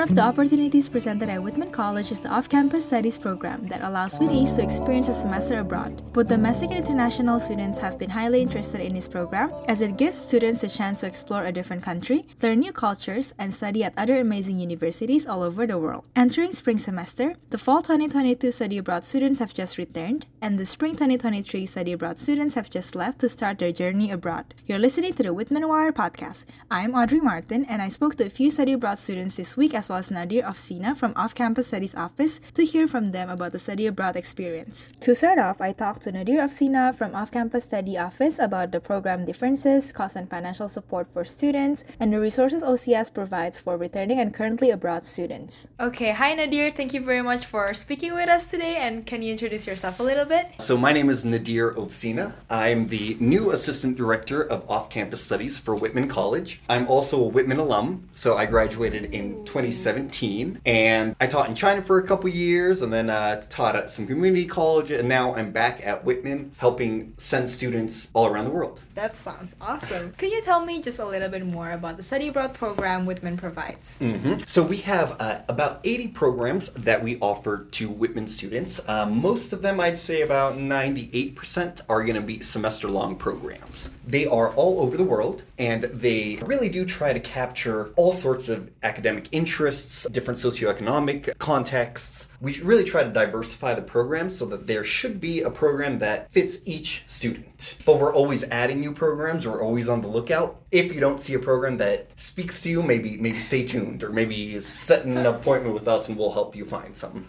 One of the opportunities presented at Whitman College is the Off Campus Studies program that allows Whitties to experience a semester abroad. Both domestic and international students have been highly interested in this program as it gives students the chance to explore a different country, learn new cultures, and study at other amazing universities all over the world. Entering spring semester, the fall 2022 study abroad students have just returned, and the spring 2023 study abroad students have just left to start their journey abroad. You're listening to the Whitman Wire podcast. I'm Audrey Marthin, and I spoke to a few study abroad students this week as well as Nadir Ovcina from Off Campus Studies Office to hear from them about the study abroad experience. To start off, I talked to Nadir Ovcina from Off Campus Study Office about the program differences, cost and financial support for students, and the resources OCS provides for returning and currently abroad students. Okay, hi Nadir, thank you very much for speaking with us today, and can you introduce yourself a little bit? So, my name is Nadir Ovcina. I'm the new Assistant Director of Off Campus Studies for Whitman College. I'm also a Whitman alum, so I graduated in 2017, and I taught in China for a couple years, and then uh, taught at some community college, and now I'm back at Whitman helping send students all around the world. That sounds awesome. Can you tell me just a little bit more about the study abroad program Whitman provides? Mm-hmm. So, we have uh, about 80 programs that we offer to Whitman students. Uh, most of them, I'd say about 98%, are going to be semester long programs. They are all over the world, and they really do try to capture all sorts of academic interests, different socioeconomic contexts. We really try to diversify the program so that there should be a program that fits each student. But we're always adding new programs, we're always on the lookout. If you don't see a program that speaks to you, maybe maybe stay tuned or maybe set an appointment with us and we'll help you find some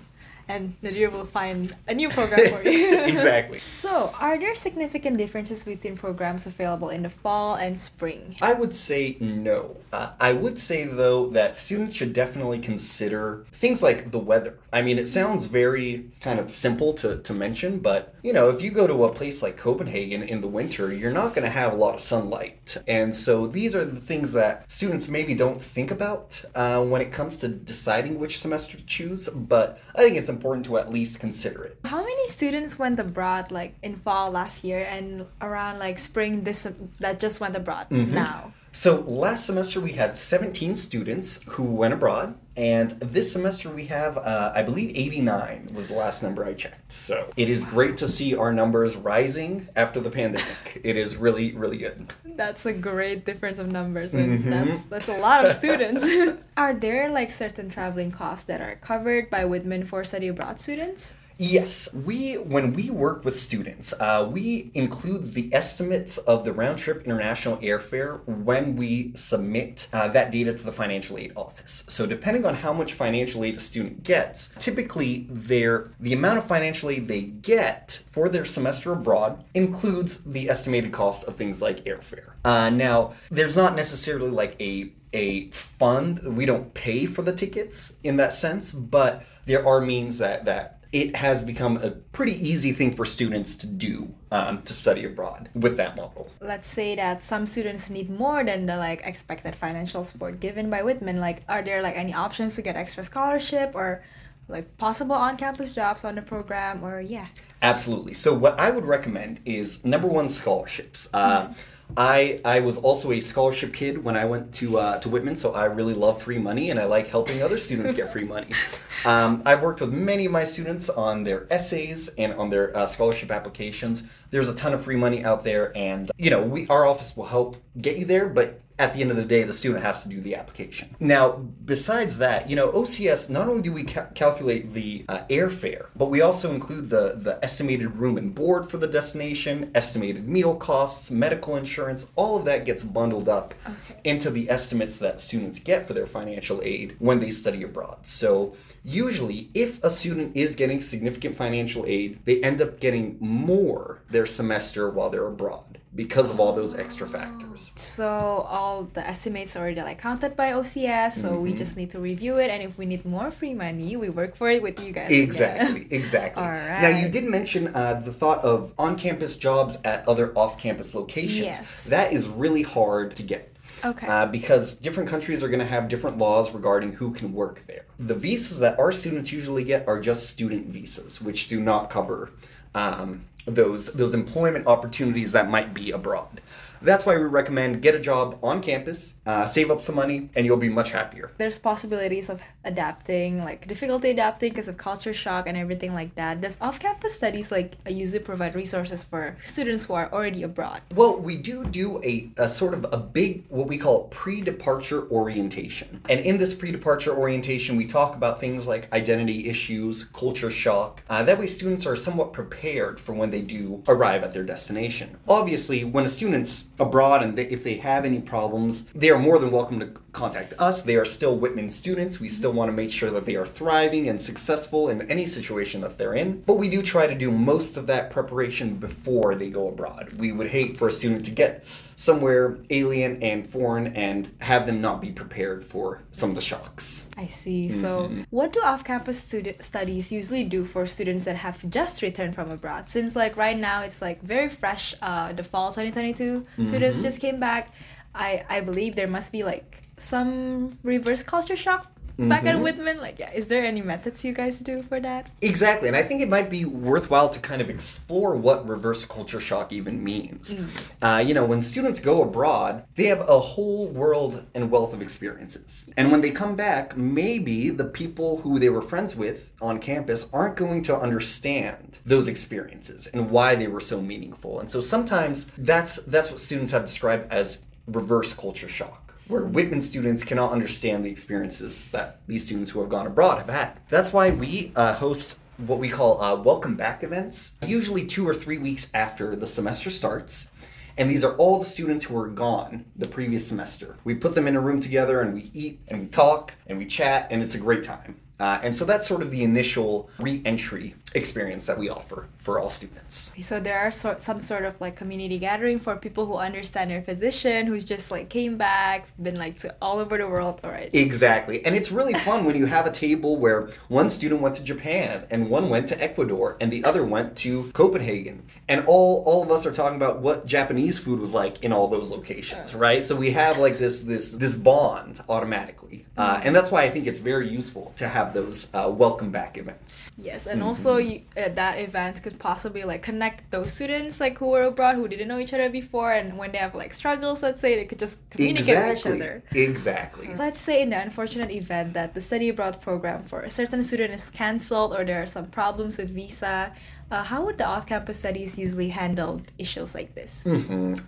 and Nadir will find a new program for you. exactly. So, are there significant differences between programs available in the fall and spring? I would say no. Uh, I would say, though, that students should definitely consider things like the weather. I mean, it sounds very kind of simple to, to mention, but, you know, if you go to a place like Copenhagen in the winter, you're not going to have a lot of sunlight. And so these are the things that students maybe don't think about uh, when it comes to deciding which semester to choose, but I think it's important to at least consider it. How many students went abroad like in fall last year and around like spring this that just went abroad mm-hmm. now? So last semester we had 17 students who went abroad, and this semester we have, uh, I believe, 89 was the last number I checked. So it is great to see our numbers rising after the pandemic. it is really, really good. That's a great difference of numbers, and mm-hmm. that's that's a lot of students. are there like certain traveling costs that are covered by Whitman for study abroad students? Yes, we when we work with students, uh, we include the estimates of the round trip international airfare when we submit uh, that data to the financial aid office. So depending on how much financial aid a student gets, typically their the amount of financial aid they get for their semester abroad includes the estimated cost of things like airfare. Uh, now, there's not necessarily like a a fund. We don't pay for the tickets in that sense, but there are means that that it has become a pretty easy thing for students to do um, to study abroad with that model. Let's say that some students need more than the like expected financial support given by Whitman. Like, are there like any options to get extra scholarship or like possible on-campus jobs on the program? Or yeah. Absolutely. So what I would recommend is number one scholarships. Uh, mm-hmm I I was also a scholarship kid when I went to uh, to Whitman, so I really love free money and I like helping other students get free money. Um, I've worked with many of my students on their essays and on their uh, scholarship applications. There's a ton of free money out there, and you know we our office will help get you there, but at the end of the day, the student has to do the application. Now, besides that, you know, OCS, not only do we ca- calculate the uh, airfare, but we also include the, the estimated room and board for the destination, estimated meal costs, medical insurance, all of that gets bundled up okay. into the estimates that students get for their financial aid when they study abroad. So, usually, if a student is getting significant financial aid, they end up getting more their semester while they're abroad because of all those extra factors. So all the estimates are already like counted by OCS, so mm-hmm. we just need to review it and if we need more free money, we work for it with you guys. Exactly, exactly. all right. Now you did mention uh, the thought of on-campus jobs at other off-campus locations. Yes. That is really hard to get. Okay. Uh, because different countries are going to have different laws regarding who can work there. The visas that our students usually get are just student visas, which do not cover um, those those employment opportunities that might be abroad. That's why we recommend get a job on campus, uh, save up some money, and you'll be much happier. There's possibilities of adapting, like difficulty adapting because of culture shock and everything like that. Does off-campus studies like usually provide resources for students who are already abroad? Well, we do do a, a sort of a big, what we call pre-departure orientation. And in this pre-departure orientation, we talk about things like identity issues, culture shock. Uh, that way students are somewhat prepared for when they do arrive at their destination. Obviously, when a student's abroad and they, if they have any problems, they are more than welcome to contact us. They are still Whitman students. We still want to make sure that they are thriving and successful in any situation that they're in. But we do try to do most of that preparation before they go abroad. We would hate for a student to get somewhere alien and foreign and have them not be prepared for some of the shocks. I see. So, what do off-campus student studies usually do for students that have just returned from abroad? Since like right now it's like very fresh. Uh, the fall 2022 students mm-hmm. just came back. I I believe there must be like some reverse culture shock back at Whitman. Like, yeah, is there any methods you guys do for that? Exactly, and I think it might be worthwhile to kind of explore what reverse culture shock even means. Uh, you know, when students go abroad, they have a whole world and wealth of experiences. And when they come back, maybe the people who they were friends with on campus aren't going to understand those experiences and why they were so meaningful. And so sometimes that's that's what students have described as reverse culture shock where Whitman students cannot understand the experiences that these students who have gone abroad have had. That's why we uh, host what we call uh, welcome back events, usually two or three weeks after the semester starts. And these are all the students who were gone the previous semester. We put them in a room together and we eat and we talk and we chat, and it's a great time. Uh, and so that's sort of the initial re entry experience that we offer for all students. So there are sort some sort of like community gathering for people who understand their physician, who's just like came back, been like to all over the world. Right. Exactly. And it's really fun when you have a table where one student went to Japan and one went to Ecuador and the other went to Copenhagen. And all all of us are talking about what Japanese food was like in all those locations, right? So we have like this this this bond automatically. Uh, and that's why I think it's very useful to have those uh, welcome back events. Yes, and also you, uh, that event could possibly like connect those students like who were abroad who didn't know each other before, and when they have like struggles, let's say, they could just communicate with each other. Exactly. Let's say in the unfortunate event that the study abroad program for a certain student is cancelled or there are some problems with visa, uh, how would the off-campus studies usually handle issues like this?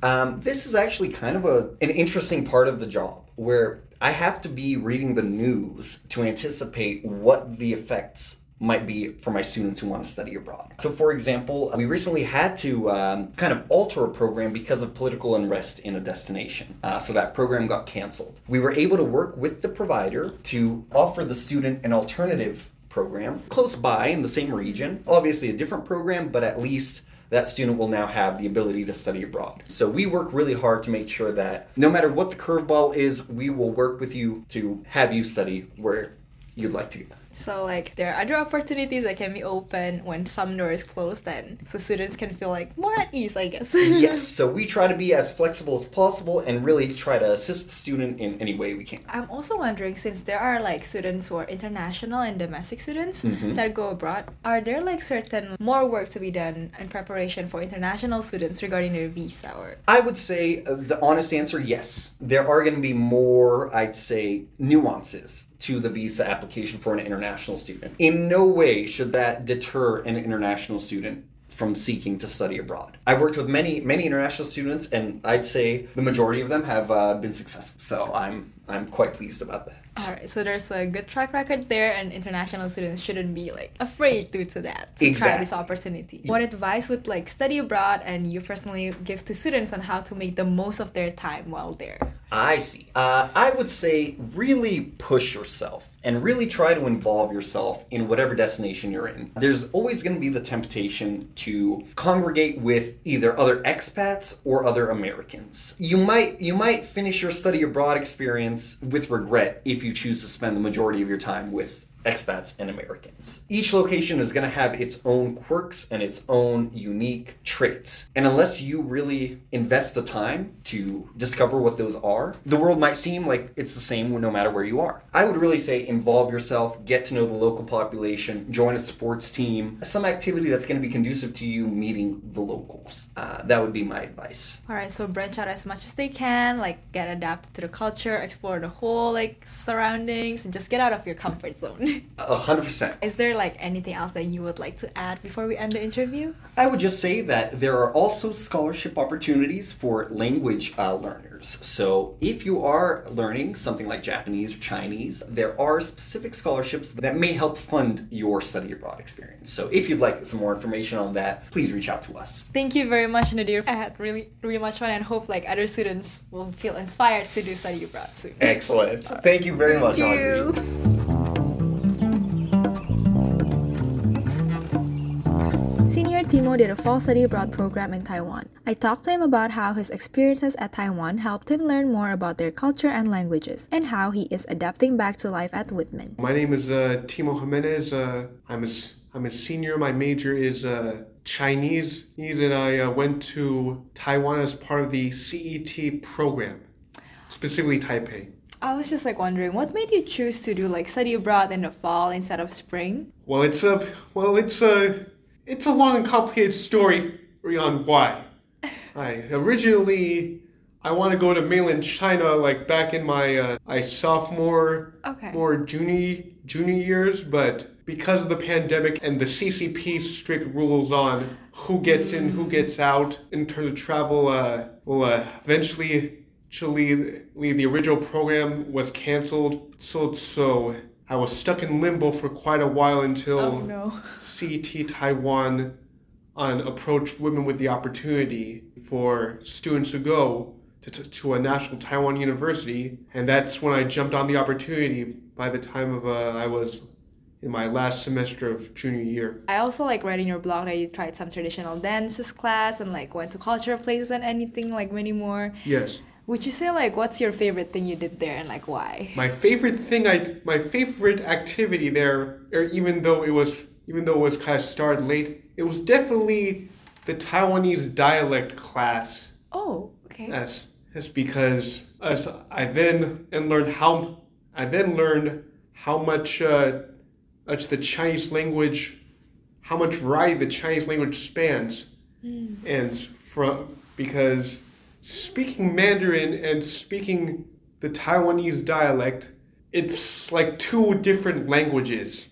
Um, this is actually kind of a an interesting part of the job where I have to be reading the news to anticipate what the effects might be for my students who want to study abroad. So, for example, we recently had to um, kind of alter a program because of political unrest in a destination. Uh, so that program got canceled. We were able to work with the provider to offer the student an alternative program close by in the same region. Obviously, a different program, but at least that student will now have the ability to study abroad. So we work really hard to make sure that no matter what the curveball is, we will work with you to have you study where you'd like to go. So like there are other opportunities that can be open when some doors close then so students can feel like more at ease I guess. Yes, so we try to be as flexible as possible and really try to assist the student in any way we can. I'm also wondering since there are like students who are international and domestic students that go abroad, are there like certain more work to be done in preparation for international students regarding their visa or I would say uh, the honest answer yes. There are going to be more, I'd say, nuances to the visa application for an international student. In no way should that deter an international student from seeking to study abroad. I've worked with many, many international students, and I'd say the majority of them have uh, been successful. So I'm, I'm quite pleased about that. all right, so there's a good track record there, and international students shouldn't be like afraid due to that to try this Exactly. opportunity. What advice would like study abroad and you personally give to students on how to make the most of their time while there? I see. Uh, I would say really push yourself and really try to involve yourself in whatever destination you're in. There's always going to be the temptation to congregate with either other expats or other Americans. You might you might finish your study abroad experience with regret if you choose to spend the majority of your time with expats and Americans. Each location is going to have its own quirks and its own unique traits. And unless you really invest the time to discover what those are, the world might seem like it's the same no matter where you are. I would really say involve yourself, get to know the local population, join a sports team, some activity that's going to be conducive to you meeting the locals. Uh, that would be my advice. All right, so branch out as much as they can, like get adapted to the culture, explore the whole like surroundings, and just get out of your comfort zone. A hundred percent. Is there like anything else that you would like to add before we end the interview? I would just say that there are also scholarship opportunities for language uh, learners. So if you are learning something like Japanese or Chinese, there are specific scholarships that may help fund your study abroad experience. So if you'd like some more information on that, please reach out to us. Thank you very much, Nadir. I had really, really much fun and hope like other students will feel inspired to do study abroad soon. Excellent. Thank you very much, Thank you. Audrey. Senior Timo did a fall study abroad program in Taiwan. I talked to him about how his experiences at Taiwan helped him learn more about their culture and languages, and how he is adapting back to life at Whitman. My name is uh, Timo Jimenez. Uh, I'm a s- I'm a senior. My major is uh, Chinese, and I uh, went to Taiwan as part of the CET program, specifically Taipei. I was just like wondering, what made you choose to do like study abroad in the fall instead of spring? Well, it's a well, it's a it's a long and complicated story on why. I originally I want to go to mainland China like back in my uh, I sophomore Okay. more junior junior years, but because of the pandemic and the CCP's strict rules on who gets in, who gets out in terms of travel, uh, well, uh, eventually, actually, the original program was canceled. So, so I was stuck in limbo for quite a while until Oh no. CET Taiwan on approached women with the opportunity for students to go to, to, to a national Taiwan university, and that's when I jumped on the opportunity. By the time of uh, I was in my last semester of junior year. I also like read in your blog that you tried some traditional dances class and like went to cultural places and anything like many more. Yes. Would you say like what's your favorite thing you did there and like why? My favorite thing I my favorite activity there, or even though it was even though it was kind of started late, it was definitely the Taiwanese dialect class. Oh, okay. That's that's because as I then and learned how I then learned how much uh, much the Chinese language, how much variety the Chinese language spans, and from because speaking Mandarin and speaking the Taiwanese dialect, it's like two different languages.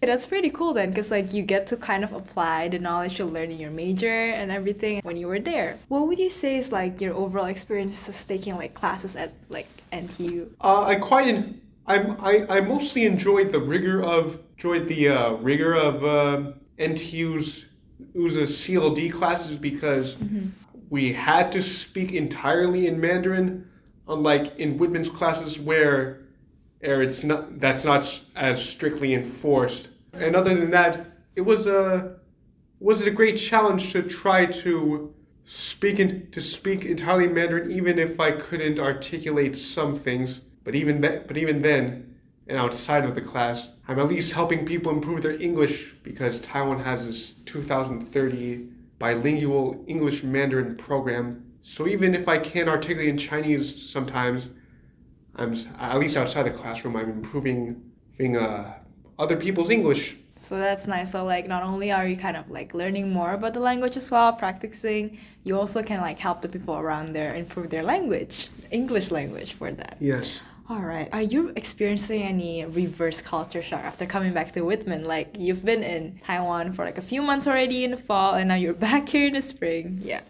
That's pretty cool then, because like you get to kind of apply the knowledge you learned in your major and everything when you were there. What would you say is like your overall experiences taking like classes at like NTU? Uh, I quite en- I'm, I I mostly enjoyed the rigor of enjoyed the uh, rigor of uh, NTU's USA CLD classes because we had to speak entirely in Mandarin, unlike in Whitman's classes where, it's not that's not as strictly enforced. And other than that, it was a was it a great challenge to try to speak in, to speak entirely Mandarin, even if I couldn't articulate some things. But even that, but even then, and outside of the class, I'm at least helping people improve their English because Taiwan has this 2030 bilingual English Mandarin program. So even if I can't articulate in Chinese sometimes, I'm at least outside the classroom. I'm improving, improving uh, other people's English. So that's nice. So like not only are you kind of like learning more about the language as well, practicing, you also can like help the people around there improve their language, English language for that. Yes. All right. Are you experiencing any reverse culture shock after coming back to Whitman? Like you've been in Taiwan for like a few months already in the fall, and now you're back here in the spring. Yeah.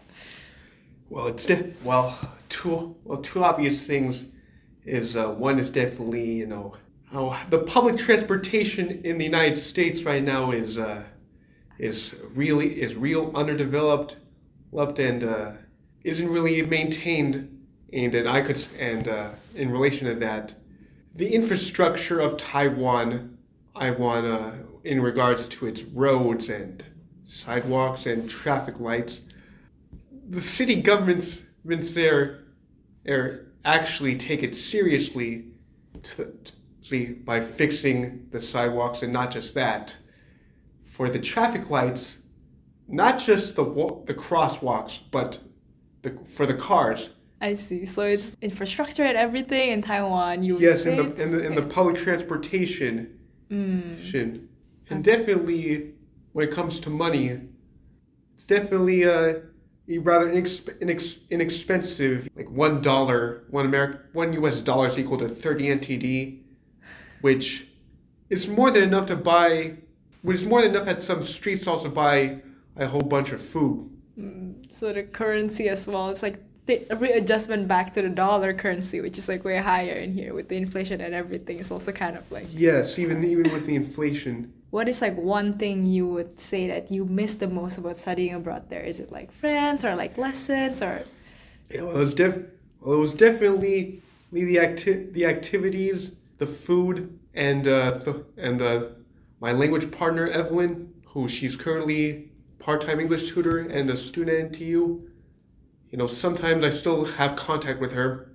Well, it's well two well two obvious things is uh, one is definitely you know how the public transportation in the United States right now is uh, is really is real underdeveloped, and uh, isn't really maintained. And and I could and uh, in relation to that, the infrastructure of Taiwan, I want uh, in regards to its roads and sidewalks and traffic lights the city governments there, there actually take it seriously to see, by fixing the sidewalks and not just that, for the traffic lights, not just the the crosswalks, but the for the cars. I see. So it's infrastructure and everything in Taiwan. You Yes, in the in the in the public transportation. Mm. Shin. And definitely, when it comes to money, it's definitely uh, a rather inexp- inex- inexpensive. Like one dollar, one American, one U.S. dollar is equal to thirty NTD, which is more than enough to buy. Which is more than enough at some street stalls to buy a whole bunch of food. So the currency as well. It's like the readjustment back to the dollar currency, which is like way higher in here with the inflation and everything. It's also kind of like Yes, even even with the inflation. what is like one thing you would say that you miss the most about studying abroad there? Is it like friends or like lessons or Yeah, well, it was def- well, it was definitely the acti- the activities, the food, and uh, the, and uh, my language partner Evelyn, who she's currently part-time English tutor and a student at NTU. You know, sometimes I still have contact with her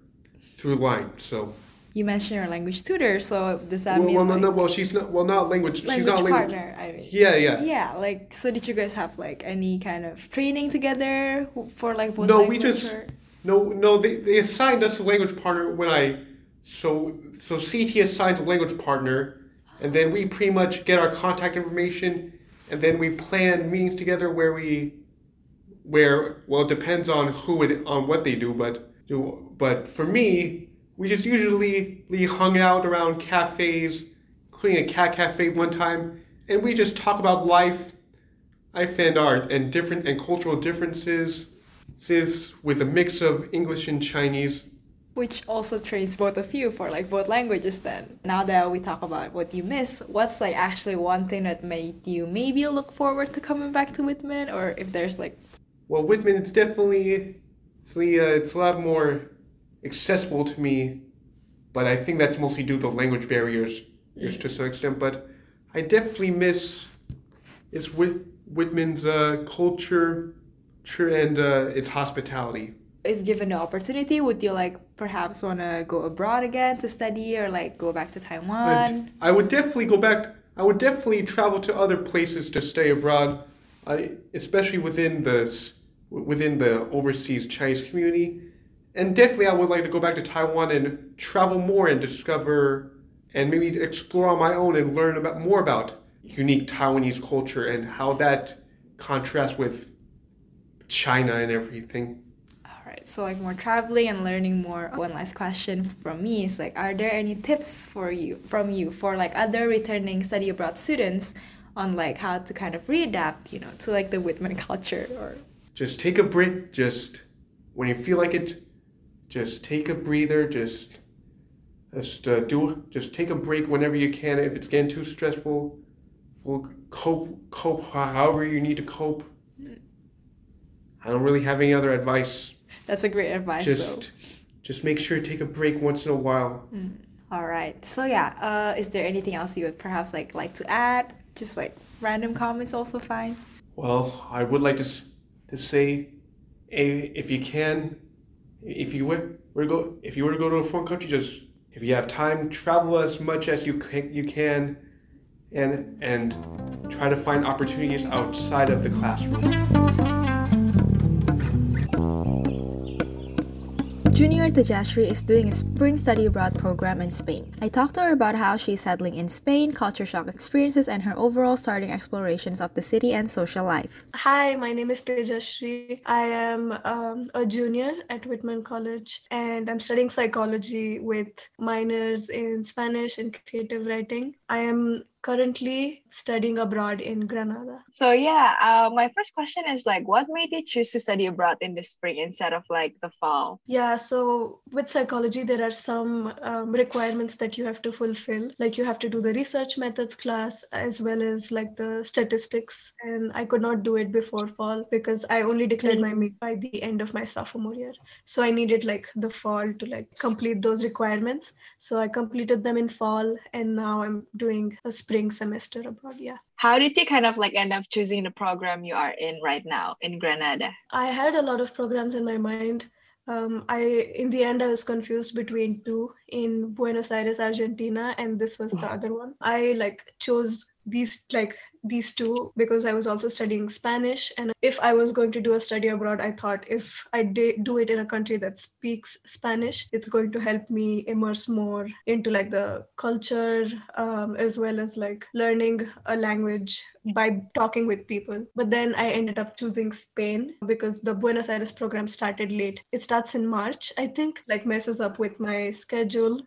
through line. So, you mentioned your language tutor, so does that well, mean well, no, like no, well, she's not well, not language. she's language not language. partner? I mean. Yeah, yeah. Yeah, like so. Did you guys have like any kind of training together for like both No, we just- or- No, no, they, they assigned us a language partner when I so so CT assigns a language partner, and then we pretty much get our contact information, and then we plan meetings together where we, where well it depends on who it on what they do, but but for me we just usually hung out around cafes, including a cat cafe one time, and we just talk about life, life and art and different and cultural differences with a mix of English and Chinese. Which also trains both of you for like both languages then. Now that we talk about what you miss, what's like actually one thing that made you maybe look forward to coming back to Whitman or if there's like Well, Whitman, it's definitely it's, the, uh, it's a lot more accessible to me, but I think that's mostly due to the language barriers just to some extent. But I definitely miss it's Whit, Whitman's uh, culture, and uh, its hospitality. if given the opportunity, would you like perhaps wanna go abroad again to study or like go back to Taiwan? I would definitely go back. I would definitely travel to other places to stay abroad, I, especially within the within the overseas Chinese community. And definitely, I would like to go back to Taiwan and travel more and discover and maybe explore on my own and learn about more about unique Taiwanese culture and how that contrasts with China and everything. Alright, so like more traveling and learning more. One last question from me is like, are there any tips for you from you for like other returning study abroad students on like how to kind of readapt, you know, to like the Whitman culture or just take a break just when you feel like it just take a breather just just uh, do just take a break whenever you can if it's getting too stressful well, cope cope however you need to cope i don't really have any other advice that's a great advice though. just just make sure to take a break once in a while All right. So yeah, uh, is there anything else you would perhaps like like to add? Just like random comments, also fine. Well, I would like to, to say, if you can, if you were, were to go, if you were to go to a foreign country, just if you have time, travel as much as you can, you can, and and try to find opportunities outside of the classroom. Junior Tejashri is doing a spring study abroad program in Spain. I talked to her about how she's settling in Spain, culture shock experiences, and her overall starting explorations of the city and social life. Hi, my name is Tejashri. I am um, a junior at Whitman College and I'm studying psychology with minors in Spanish and creative writing. I am currently studying abroad in Granada. So yeah, uh, my first question is like, what made you choose to study abroad in the spring instead of like the fall? Yeah, so with psychology, there are some um, requirements that you have to fulfill. Like you have to do the research methods class as well as like the statistics. And I could not do it before fall because I only declared my meet by the end of my sophomore year. So I needed like the fall to like complete those requirements. So I completed them in fall and now I'm doing a spring semester abroad. Yeah. How did you kind of like end up choosing the program you are in right now in Granada? I had a lot of programs in my mind, Um, I in the end I was confused between two in Buenos Aires, Argentina, and this was the other one. I like chose these like these two because I was also studying Spanish. And if I was going to do a study abroad, I thought if I do it in a country that speaks Spanish, it's going to help me immerse more into like the culture um, as well as like learning a language by talking with people. But then I ended up choosing Spain because the Buenos Aires program started late. It starts in March, I think, like messes up with my schedule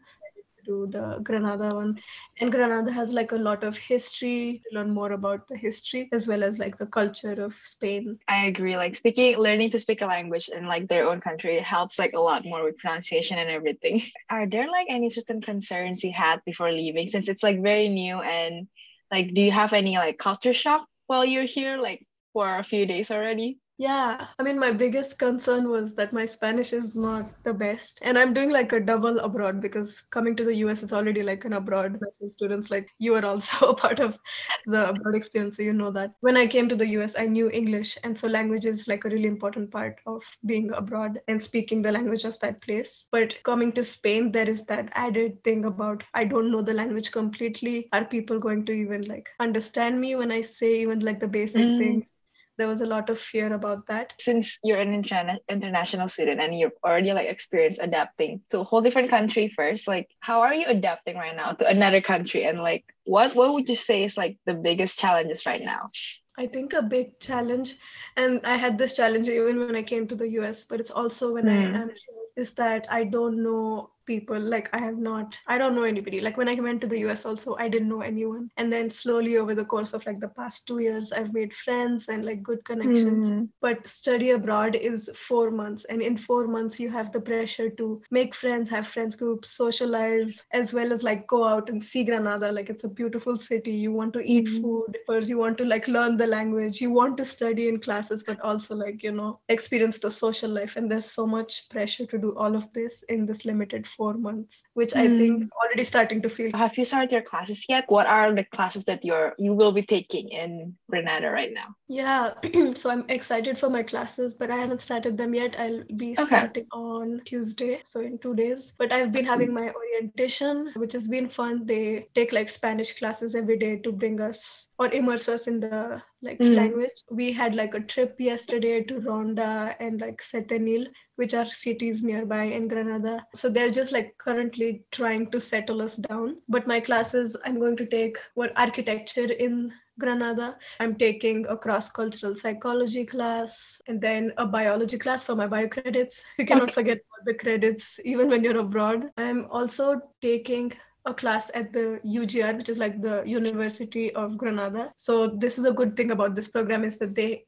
to the Granada one. And Granada has like a lot of history to learn more about the history as well as like the culture of Spain. I agree. Like speaking, learning to speak a language in like their own country helps like a lot more with pronunciation and everything. Are there like any certain concerns you had before leaving since it's like very new and like do you have any like culture shock while you're here like for a few days already? Yeah, I mean, my biggest concern was that my Spanish is not the best. And I'm doing like a double abroad because coming to the US, it's already like an abroad students. Like you are also a part of the abroad experience. So you know that. When I came to the US, I knew English. And so language is like a really important part of being abroad and speaking the language of that place. But coming to Spain, there is that added thing about I don't know the language completely. Are people going to even like understand me when I say even like the basic mm. things? There was a lot of fear about that since you're an interna- international student and you've already like experienced adapting to a whole different country first like how are you adapting right now to another country and like what what would you say is like the biggest challenges right now I think a big challenge, and I had this challenge even when I came to the US, but it's also when mm. I hmm. am here, is that I don't know people like i have not i don't know anybody. Like when i went to the us also i didn't know anyone. And then slowly over the course of like the past two years i've made friends and like good connections. Mm. but study abroad is four months. And in four months you have the pressure to make friends have friends groups socialize as well as like go out and see granada. Like it's a beautiful city. You want to eat mm. food first you want to like learn the language. You want to study in classes but also like you know experience the social life. And there's so much pressure to do all of this in this limited four months, which mm. I think hmm. already starting to feel. Have you started your classes yet? What are the classes that you're you will be taking in Granada right now? Yeah, so I'm excited for my classes, but I haven't started them yet. I'll be starting on Tuesday, so in two days. But I've been having my orientation, which has been fun. They take like Spanish classes every day to bring us or immerse us in the like mm. language. We had like a trip yesterday to Ronda and like Setenil, which are cities nearby in Granada. So they're just like currently trying to settle us down. But my classes I'm going to take were architecture in Granada. I'm taking a cross cultural psychology class and then a biology class for my bio credits. You cannot okay. forget the credits even when you're abroad. I'm also taking a class at the UGR, which is like the University of Granada. So this is a good thing about this program is that they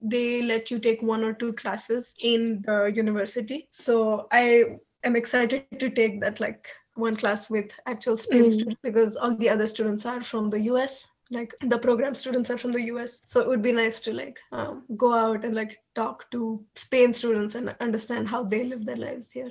they let you take one or two classes in the university. So I am excited to take that like one class with actual Spain mm. students because all the other students are from the US like the program students are from the us so it would be nice to like um, go out and like talk to spain students and understand how they live their lives here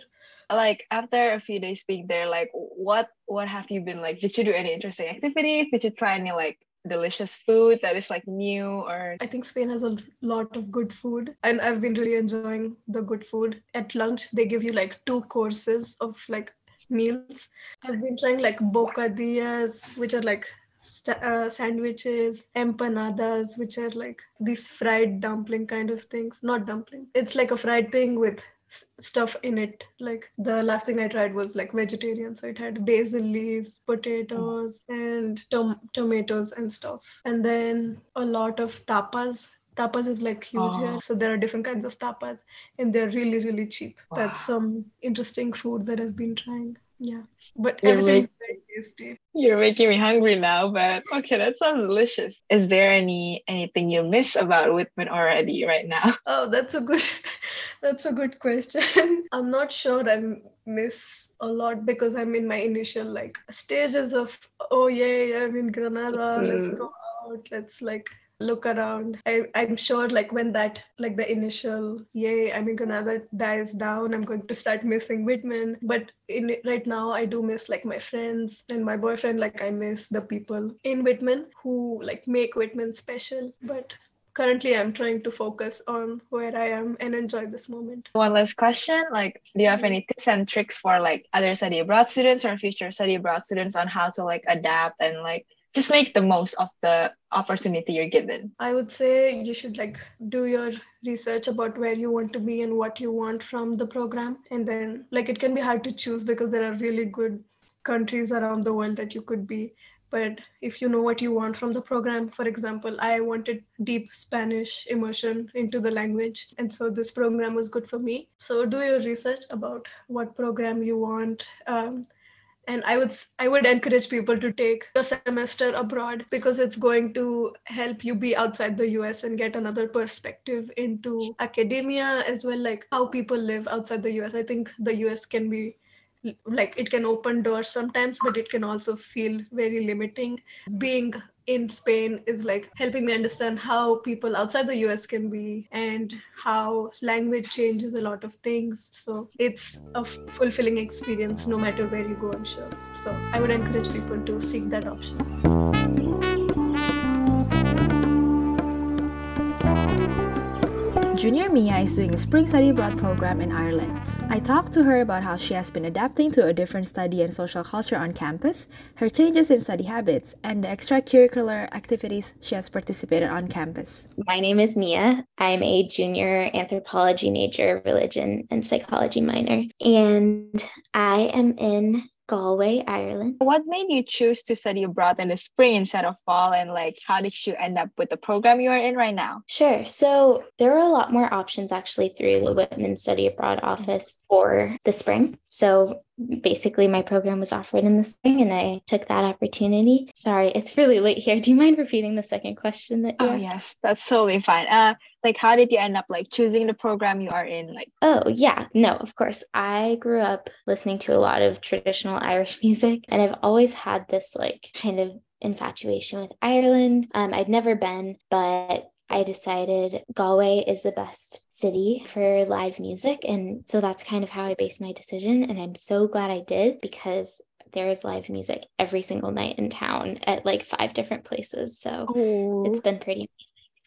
like after a few days being there like what what have you been like did you do any interesting activities? Did you try any like delicious food that is like new or? I think spain has a lot of good food and i've been really enjoying the good food. At lunch they give you like two courses of like meals. I've been trying like bocadillas which are like st- uh, sandwiches empanadas which are like these fried dumpling kind of things. Not dumpling. It's like a fried thing with stuff in it. Like the last thing I tried was like vegetarian, so it had basil leaves, potatoes, and tom- tomatoes and stuff. And then a lot of tapas. Tapas is like huge oh. here, so there are different kinds of tapas, and they're really really cheap. Wow. That's some interesting food that I've been trying. Yeah, but You're everything's very tasty. You're making me hungry now, but okay, that sounds delicious. Is there any anything you miss about Whitman already right now? Oh, that's a good that's a good question. I'm not sure I miss a lot because I'm in my initial like stages of oh yeah, I'm in Granada, let's mm. go out, let's like look around. I, i'm sure like when that like the initial yay i'm gonna dies down i'm going to start missing whitman. But in right now i do miss like my friends and my boyfriend. Like i miss the people in whitman who like make whitman special. But currently I'm trying to focus on where I am and enjoy this moment. One last question, like do you have any tips and tricks for like other study abroad students or future study abroad students on how to like adapt and like just make the most of the opportunity you're given. I would say you should like do your research about where you want to be and what you want from the program. And then like it can be hard to choose because there are really good countries around the world that you could be. But if you know what you want from the program for example i wanted deep spanish immersion into the language. And so this program was good for me. So do your research about what program you want um, and i would i would encourage people to take a semester abroad because it's going to help you be outside the us and get another perspective into academia as well like how people live outside the us i think the us can be like it can open doors sometimes but it can also feel very limiting. Being in Spain is like helping me understand how people outside the US can be and how language changes a lot of things. So it's a f- fulfilling experience no matter where you go, I'm sure. So I would encourage people to seek that option. Junior Mia is doing a spring study abroad program in Ireland. I talked to her about how she has been adapting to a different study and social culture on campus, her changes in study habits, and the extracurricular activities she has participated on campus. My name is Mia. I'm a junior anthropology major, religion and psychology minor, and I am in Galway, Ireland. What made you choose to study abroad in the spring instead of fall? And like, how did you end up with the program you are in right now? Sure. So there were a lot more options actually through the Whitman Study Abroad office for the spring. So basically my program was offered in the spring and I took that opportunity. Sorry, it's really late here. Do you mind repeating the second question that you Oh asked? yes, that's totally fine. Uh like how did you end up like choosing the program you are in? Like Oh, yeah. No, of course. I grew up listening to a lot of traditional Irish music, and I've always had this like kind of infatuation with Ireland. Um, I'd never been, but I decided Galway is the best city for live music. And so that's kind of how I based my decision. And I'm so glad I did because there is live music every single night in town at like five different places. So it's been pretty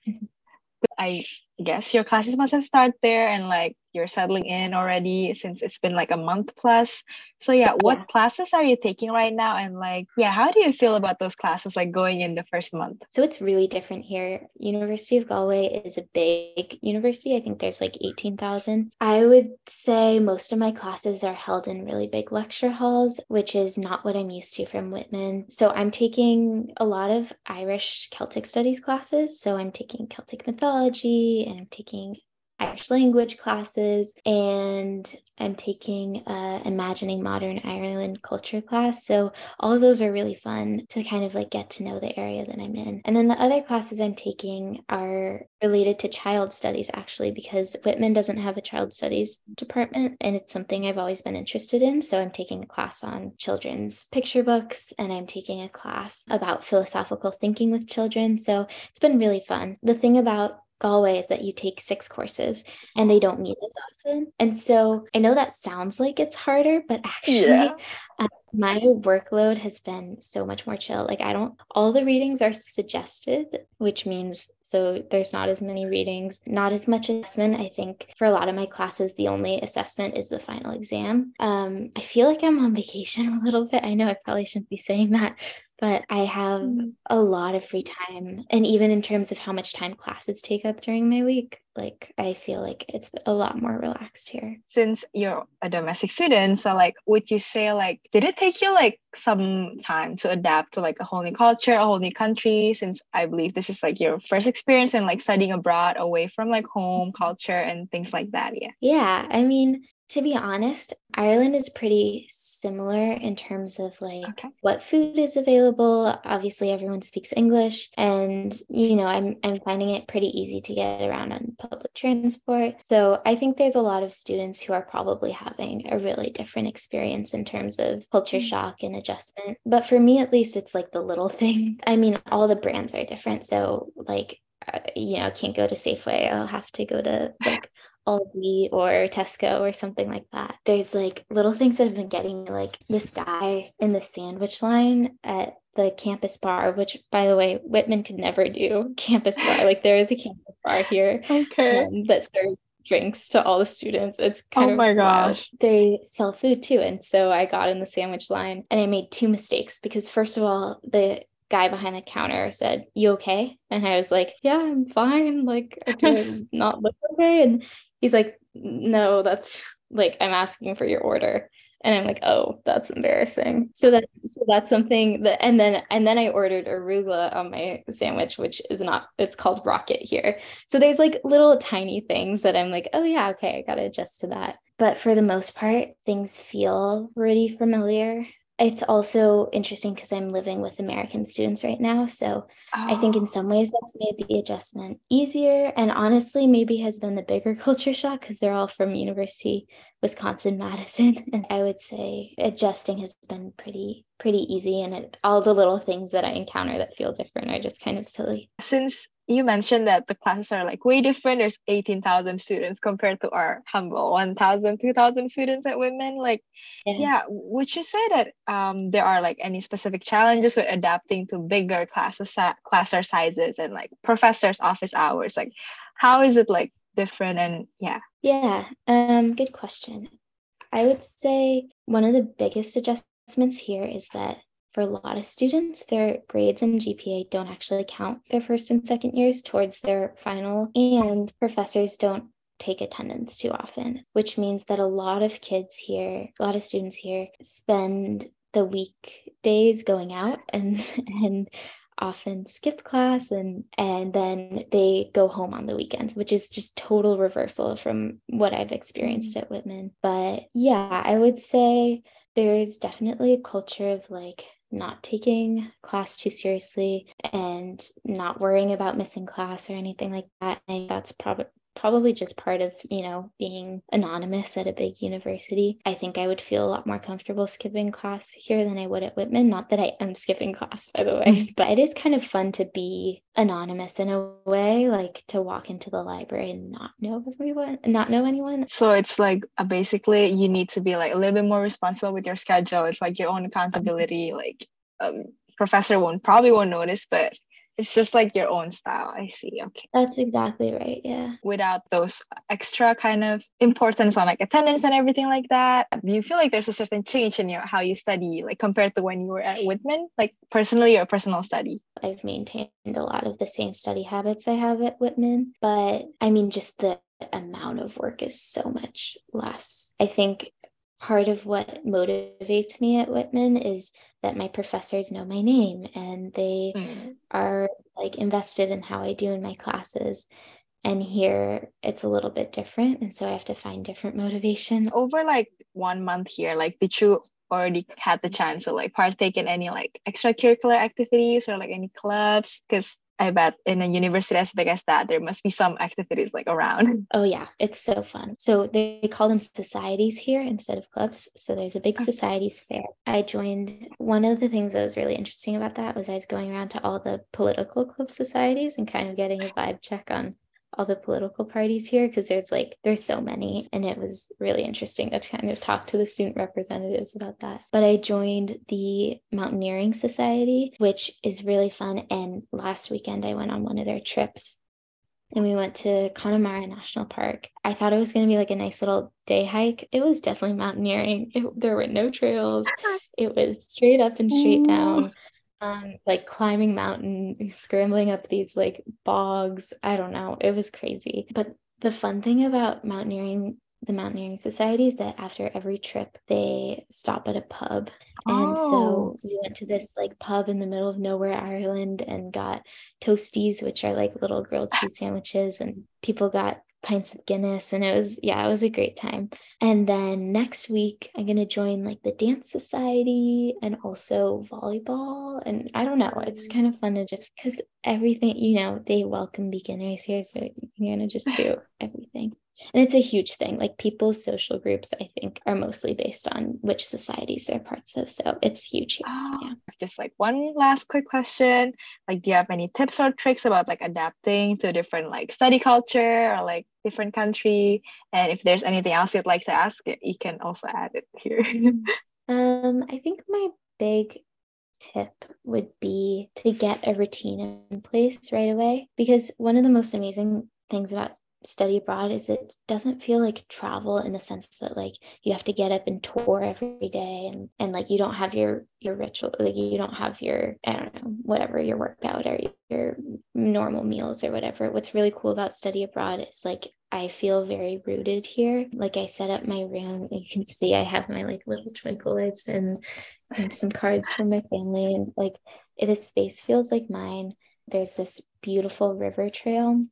I guess your classes must have started there and like you're settling in already since it's been like a month plus. So yeah, what Yeah. classes are you taking right now? And like, yeah, how do you feel about those classes like going in the first month? So it's really different here. University of Galway is a big university. I think there's like 18,000. I would say most of my classes are held in really big lecture halls, which is not what I'm used to from Whitman. So I'm taking a lot of Irish Celtic studies classes. So I'm taking Celtic mythology and I'm taking Irish language classes, and I'm taking a Imagining Modern Ireland culture class. So all of those are really fun to kind of like get to know the area that I'm in. And then the other classes I'm taking are related to child studies, actually, because Whitman doesn't have a child studies department, and it's something I've always been interested in. So I'm taking a class on children's picture books, and I'm taking a class about philosophical thinking with children. So it's been really fun. The thing about Galway is that you take six courses and they don't meet as often. And so I know that sounds like it's harder, but actually, Yeah. uh, my workload has been so much more chill. Like, I don't, all the readings are suggested, which means so there's not as many readings, not as much assessment. I think for a lot of my classes, the only assessment is the final exam. Um, I feel like I'm on vacation a little bit. I know I probably shouldn't be saying that, but I have Mm. a lot of free time. And even in terms of how much time classes take up during my week, like I feel like it's a lot more relaxed here. Since you're a domestic student, so like would you say like did it take you like some time to adapt to like a whole new culture, a whole new country? Since I believe this is like your first experience in like studying abroad away from like home culture and things like that. Yeah. Yeah, I mean, to be honest, Ireland is pretty similar in terms of like Okay. what food is available. Obviously, everyone speaks English, and you know, I'm I'm finding it pretty easy to get around on public transport. So I think there's a lot of students who are probably having a really different experience in terms of culture Mm. shock and adjustment. But for me, at least, it's like the little things. I mean, all the brands are different, so like. Uh, you know, can't go to Safeway. I'll have to go to like Aldi or Tesco or something like that. There's like little things that have been getting me, like this guy in the sandwich line at the campus bar, which by the way, Whitman could never do campus bar. like there is a campus bar here Okay. um, that serves drinks to all the students. It's kind Oh of my wild. gosh. They sell food too. And so I got in the sandwich line and I made two mistakes because first of all, the guy behind the counter said, You okay? And I was like, Yeah, I'm fine. Like, do I not look okay? And he's like, No, that's like I'm asking for your order. And I'm like, oh, that's embarrassing. So that so that's something that and then and then I ordered arugula on my sandwich, which is not it's called rocket here. So there's like little tiny things that I'm like, oh yeah, okay, I gotta adjust to that. But for the most part, things feel pretty familiar. It's also interesting because I'm living with American students right now. So I think in oh. some ways that's made the adjustment easier and honestly maybe has been the bigger culture shock because they're all from University Wisconsin Madison and I would say adjusting has been pretty pretty easy and it, all the little things that I encounter that feel different are just kind of silly. Since you mentioned that the classes are like way different, there's 18,000 students compared to our humble 1,000, 2,000 students at Whitman. Like, yeah, would you say that um, there are like any specific challenges with adapting to bigger classes, class sizes and like professors' office hours? Like, how is it like different? And yeah. Yeah, um, good question. I would say one of the biggest adjustments here is that for a lot of students, their grades and GPA don't actually count their first and second years towards their final, and professors don't take attendance too often, which means that a lot of kids here, a lot of students here spend the weekdays going out and and often skip class and and then they go home on the weekends which is just total reversal from what i've experienced mm-hmm. at whitman. But yeah i would say there's definitely a culture of like not taking class too seriously and not worrying about missing class or anything like that. And that's probably probably just part of you know being anonymous at a big university i think i would feel a lot more comfortable skipping class here than i would at whitman not that i am skipping class by the way but it is kind of fun to be anonymous in a way like to walk into the library and not know everyone not know anyone So it's like uh, basically you need to be like a little bit more responsible with your schedule. It's like your own accountability. Like, um, professor won't probably won't notice, but it's just like your own style. I see. Okay. that's exactly right yeah without those extra kind of importance on like attendance and everything like that do you feel like there's a certain change in your how you study like compared to when you were at whitman like personally or personal study I've maintained a lot of the same study habits I have at Whitman, but I mean, just the amount of work is so much less. I think part of what motivates me at Whitman is that my professors know my name and they mm. Are like invested in how I do in my classes. And here it's a little bit different. And so I have to find different motivation. over like one month here like did you already had the chance to like partake in any like extracurricular activities or like any clubs because i bet in a university as big as that there must be some activities like around Oh yeah, it's so fun. So they call them societies here instead of clubs. So there's a big Okay. societies fair. I joined one of the things that was really interesting about that was I was going around to all the political club societies and kind of getting a vibe check on all the political parties here because there's like there's so many and it was really interesting to kind of talk to the student representatives about that but i joined the mountaineering society which is really fun and last weekend i went on one of their trips and we went to Connemara National Park. I thought it was going to be like a nice little day hike. It was definitely mountaineering. It, there were no trails. It was straight up and straight down, um, like climbing mountain, scrambling up these like bogs. I don't know. It was crazy. But the fun thing about mountaineering, the mountaineering society, is that after every trip, they stop at a pub. And Oh. so we went to this like pub in the middle of nowhere, Ireland, and got toasties, which are like little grilled cheese sandwiches, and people got pints of Guinness. And it was, yeah, it was a great time. And then next week, I'm going to join like the dance society and also volleyball. And I don't know, it's kind of fun to just because everything, you know, they welcome beginners here. So you're going to just do everything. And it's a huge thing. Like people's social groups, I think, are mostly based on which societies they're parts of. So it's huge here. Yeah. just like one last quick question like do you have any tips or tricks about like adapting to different like study culture or like different country and if there's anything else you'd like to ask you can also add it here Um, I think my big tip would be to get a routine in place right away because one of the most amazing things about study abroad is it doesn't feel like travel in the sense that like you have to get up and tour every day and and like you don't have your your ritual like you don't have your i don't know whatever your workout or your normal meals or whatever what's really cool about study abroad is like I feel very rooted here. Like I set up my room, you can see I have my like little twinkle lights and, and some cards from my family, and like this space feels like mine. There's this beautiful river trail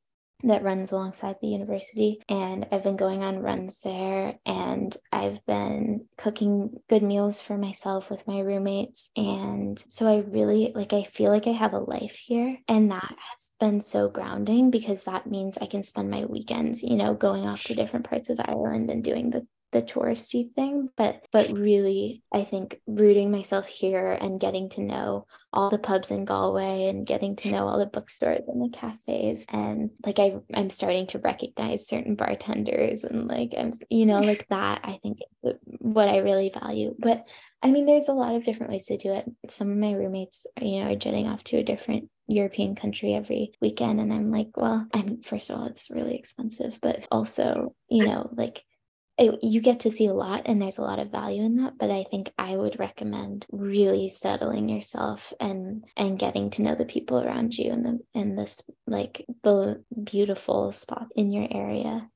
that runs alongside the university and I've been going on runs there and I've been cooking good meals for myself with my roommates and so I really like I feel like I have a life here and that has been so grounding because that means I can spend my weekends you know going off to different parts of Ireland and doing the the touristy thing but but really i think rooting myself here and getting to know all the pubs in galway and getting to know all the bookstores and the cafes and like i i'm starting to recognize certain bartenders and like i'm you know like that i think is what i really value but i mean there's a lot of different ways to do it some of my roommates you know are jetting off to a different European country every weekend. And I'm like, well, I mean, first of all, it's really expensive, but also, you know, like it, you get to see a lot and there's a lot of value in that but i think i would recommend really settling yourself and and getting to know the people around you and the and this like the beautiful spot in your area.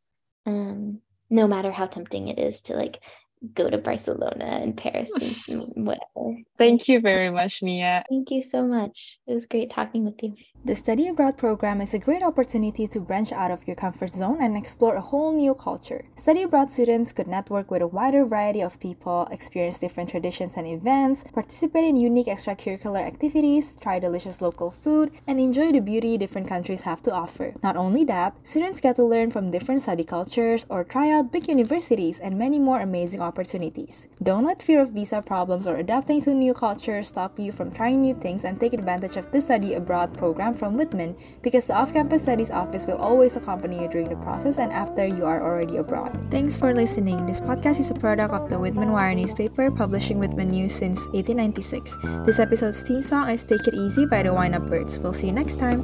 Um no matter how tempting it is to like go to Barcelona and Paris and whatever. Thank you very much, Mia. Thank you so much. It was great talking with you. The Study Abroad program is a great opportunity to branch out of your comfort zone and explore a whole new culture. Study abroad students could network with a wider variety of people, experience different traditions and events, participate in unique extracurricular activities, try delicious local food, and enjoy the beauty different countries have to offer. Not only that, students get to learn from different study cultures or try out big universities and many more amazing opportunities opportunities. Don't let fear of visa problems or adapting to new culture stop you from trying new things and take advantage of the study abroad program from Whitman because the off campus studies office will always accompany you during the process and after you are already abroad. Thanks for listening. This podcast is a product of the Whitman Wire newspaper, publishing Whitman News since 1896. This episode's theme song is Take It Easy by the Wind Up Birds. We'll see you next time.